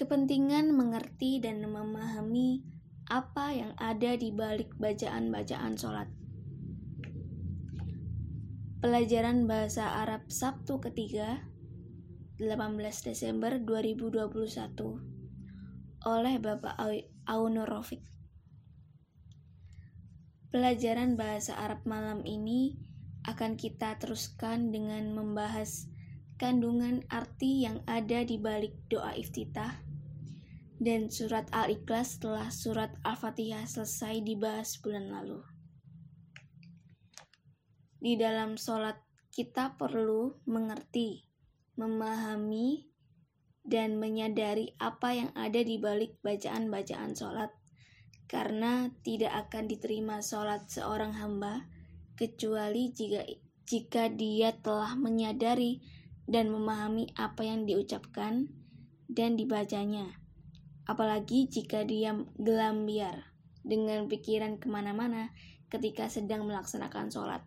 kepentingan mengerti dan memahami apa yang ada di balik bacaan-bacaan sholat. Pelajaran Bahasa Arab Sabtu ketiga 18 Desember 2021 oleh Bapak Aunur Rofik. Pelajaran Bahasa Arab malam ini akan kita teruskan dengan membahas kandungan arti yang ada di balik doa iftitah dan surat Al-Ikhlas setelah surat Al-Fatihah selesai dibahas bulan lalu. Di dalam sholat kita perlu mengerti, memahami, dan menyadari apa yang ada di balik bacaan-bacaan sholat, karena tidak akan diterima sholat seorang hamba kecuali jika jika dia telah menyadari dan memahami apa yang diucapkan dan dibacanya. Apalagi jika dia gelambiar dengan pikiran ke mana-mana ketika sedang melaksanakan sholat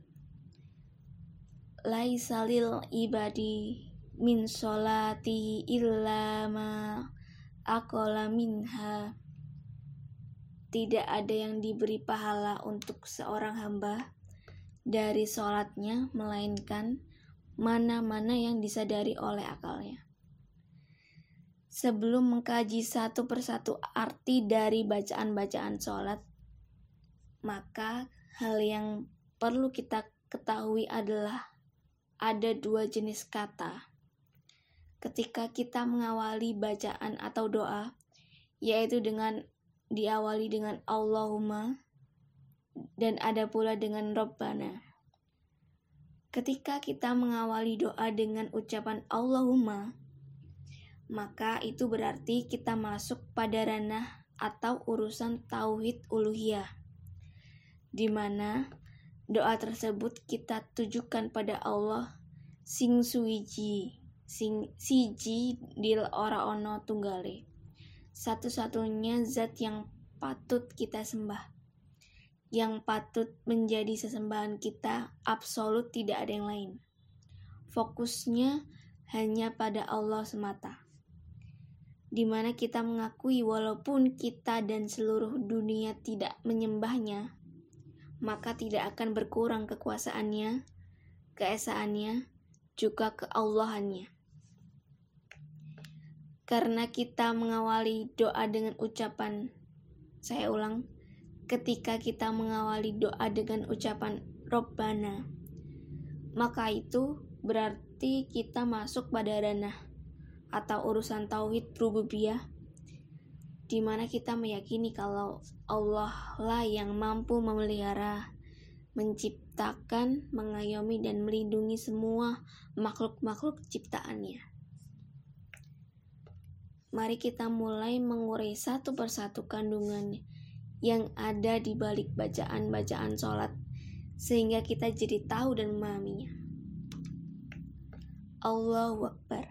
laisalil ibadi min sholati illa ma akola minha tidak ada yang diberi pahala untuk seorang hamba dari sholatnya melainkan mana-mana yang disadari oleh akalnya sebelum mengkaji satu persatu arti dari bacaan-bacaan sholat maka hal yang perlu kita ketahui adalah ada dua jenis kata. Ketika kita mengawali bacaan atau doa, yaitu dengan diawali dengan Allahumma dan ada pula dengan Rabbana. Ketika kita mengawali doa dengan ucapan Allahumma, maka itu berarti kita masuk pada ranah atau urusan tauhid uluhiyah, di mana Doa tersebut kita tujukan pada Allah sing suiji sing siji dil ora ono tunggale. Satu-satunya zat yang patut kita sembah. Yang patut menjadi sesembahan kita absolut tidak ada yang lain. Fokusnya hanya pada Allah semata. Di mana kita mengakui walaupun kita dan seluruh dunia tidak menyembahnya, maka tidak akan berkurang kekuasaannya, keesaannya, juga keallahannya. Karena kita mengawali doa dengan ucapan, saya ulang, ketika kita mengawali doa dengan ucapan Robbana, maka itu berarti kita masuk pada ranah atau urusan tauhid rububiyah di mana kita meyakini kalau Allah lah yang mampu memelihara, menciptakan, mengayomi, dan melindungi semua makhluk-makhluk ciptaannya. Mari kita mulai mengurai satu persatu kandungan yang ada di balik bacaan-bacaan sholat, sehingga kita jadi tahu dan memahaminya. Allahu Akbar.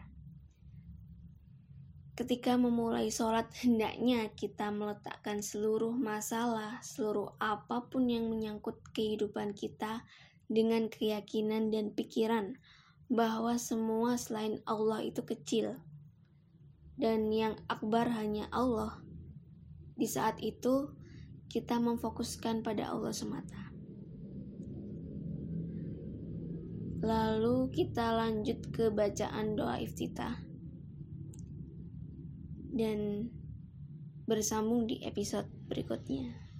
Ketika memulai sholat, hendaknya kita meletakkan seluruh masalah, seluruh apa pun yang menyangkut kehidupan kita dengan keyakinan dan pikiran bahwa semua selain Allah itu kecil dan yang akbar hanya Allah. Di saat itu, kita memfokuskan pada Allah semata. Lalu kita lanjut ke bacaan doa iftitah dan bersambung di episode berikutnya.